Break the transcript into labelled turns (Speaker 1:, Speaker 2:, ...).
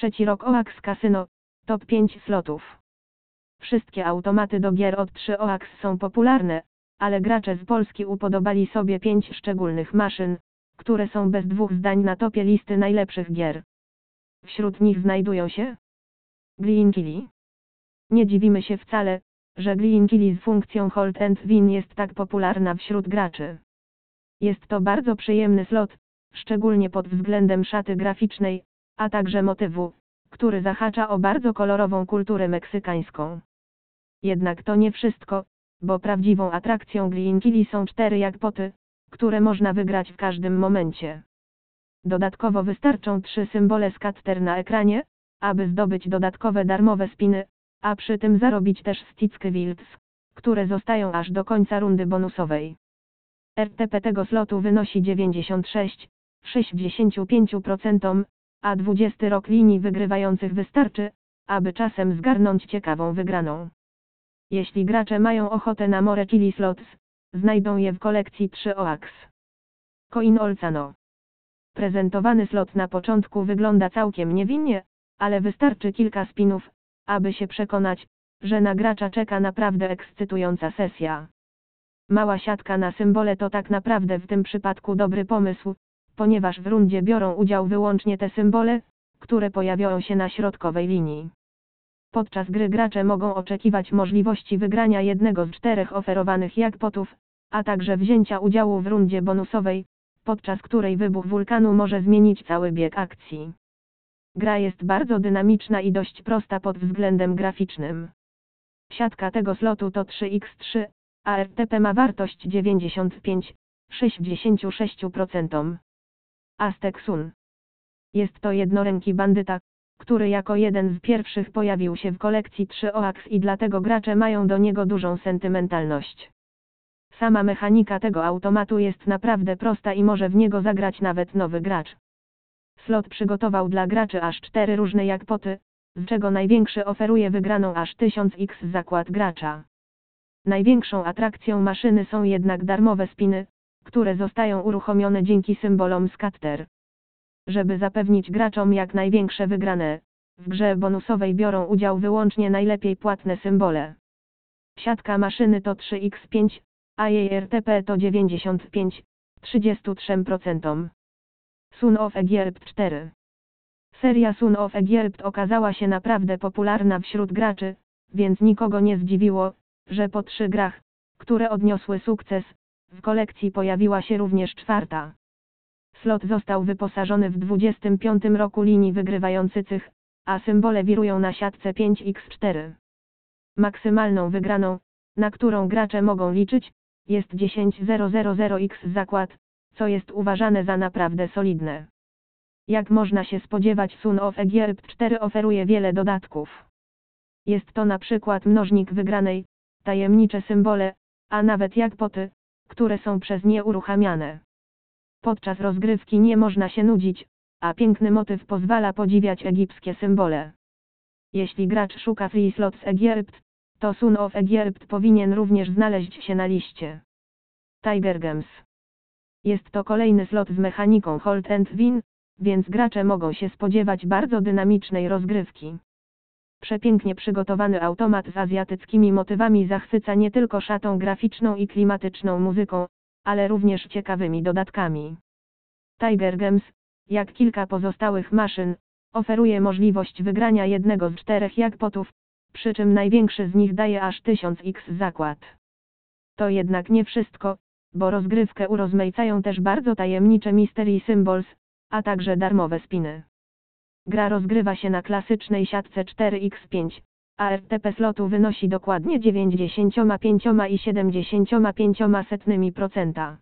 Speaker 1: trzeci rok OAX Casino, top 5 slotów. Wszystkie automaty do gier od 3 OAX są popularne, ale gracze z Polski upodobali sobie 5 szczególnych maszyn, które są bez dwóch zdań na topie listy najlepszych gier. Wśród nich znajdują się Gliinkili. Nie dziwimy się wcale, że Gliinkili z funkcją Hold and Win jest tak popularna wśród graczy. Jest to bardzo przyjemny slot, szczególnie pod względem szaty graficznej, a także motywu, który zahacza o bardzo kolorową kulturę meksykańską. Jednak to nie wszystko, bo prawdziwą atrakcją Gliinkili są cztery jackpoty, które można wygrać w każdym momencie. Dodatkowo wystarczą trzy symbole skatter na ekranie, aby zdobyć dodatkowe darmowe spiny, a przy tym zarobić też sticky wilds, które zostają aż do końca rundy bonusowej. RTP tego slotu wynosi 96, 65%, a 20 rok linii wygrywających wystarczy, aby czasem zgarnąć ciekawą wygraną. Jeśli gracze mają ochotę na More Chili Slots, znajdą je w kolekcji 3 OAX. Coin Olcano. Prezentowany slot na początku wygląda całkiem niewinnie, ale wystarczy kilka spinów, aby się przekonać, że na gracza czeka naprawdę ekscytująca sesja. Mała siatka na symbole to tak naprawdę w tym przypadku dobry pomysł, ponieważ w rundzie biorą udział wyłącznie te symbole, które pojawiają się na środkowej linii. Podczas gry gracze mogą oczekiwać możliwości wygrania jednego z czterech oferowanych jackpotów, a także wzięcia udziału w rundzie bonusowej, podczas której wybuch wulkanu może zmienić cały bieg akcji. Gra jest bardzo dynamiczna i dość prosta pod względem graficznym. Siatka tego slotu to 3x3, a RTP ma wartość 95,66%. Aztek Sun. Jest to jednoręki bandyta, który jako jeden z pierwszych pojawił się w kolekcji 3 OAX i dlatego gracze mają do niego dużą sentymentalność. Sama mechanika tego automatu jest naprawdę prosta i może w niego zagrać nawet nowy gracz. Slot przygotował dla graczy aż cztery różne jackpoty, z czego największy oferuje wygraną aż 1000x zakład gracza. Największą atrakcją maszyny są jednak darmowe spiny, które zostają uruchomione dzięki symbolom scatter. Żeby zapewnić graczom jak największe wygrane, w grze bonusowej biorą udział wyłącznie najlepiej płatne symbole. Siatka maszyny to 3x5, a jej RTP to 95, 33%. Sun of Egypt 4 Seria Sun of Egypt okazała się naprawdę popularna wśród graczy, więc nikogo nie zdziwiło, że po trzy grach, które odniosły sukces, w kolekcji pojawiła się również czwarta. Slot został wyposażony w 25 roku linii wygrywających, a symbole wirują na siatce 5x4. Maksymalną wygraną, na którą gracze mogą liczyć, jest 10000x zakład, co jest uważane za naprawdę solidne. Jak można się spodziewać Sun of Egypt 4 oferuje wiele dodatków. Jest to na przykład mnożnik wygranej, tajemnicze symbole, a nawet jackpoty, które są przez nie uruchamiane. Podczas rozgrywki nie można się nudzić, a piękny motyw pozwala podziwiać egipskie symbole. Jeśli gracz szuka free slot z Egypt, to Sun of Egypt powinien również znaleźć się na liście. Tiger Games Jest to kolejny slot z mechaniką Hold and Win, więc gracze mogą się spodziewać bardzo dynamicznej rozgrywki. Przepięknie przygotowany automat z azjatyckimi motywami zachwyca nie tylko szatą graficzną i klimatyczną muzyką, ale również ciekawymi dodatkami. Tiger Games, jak kilka pozostałych maszyn, oferuje możliwość wygrania jednego z czterech jackpotów, przy czym największy z nich daje aż 1000x zakład. To jednak nie wszystko, bo rozgrywkę urozmaicają też bardzo tajemnicze Mystery Symbols, a także darmowe spiny. Gra rozgrywa się na klasycznej siatce 4x5, a RTP slotu wynosi dokładnie 95,75%.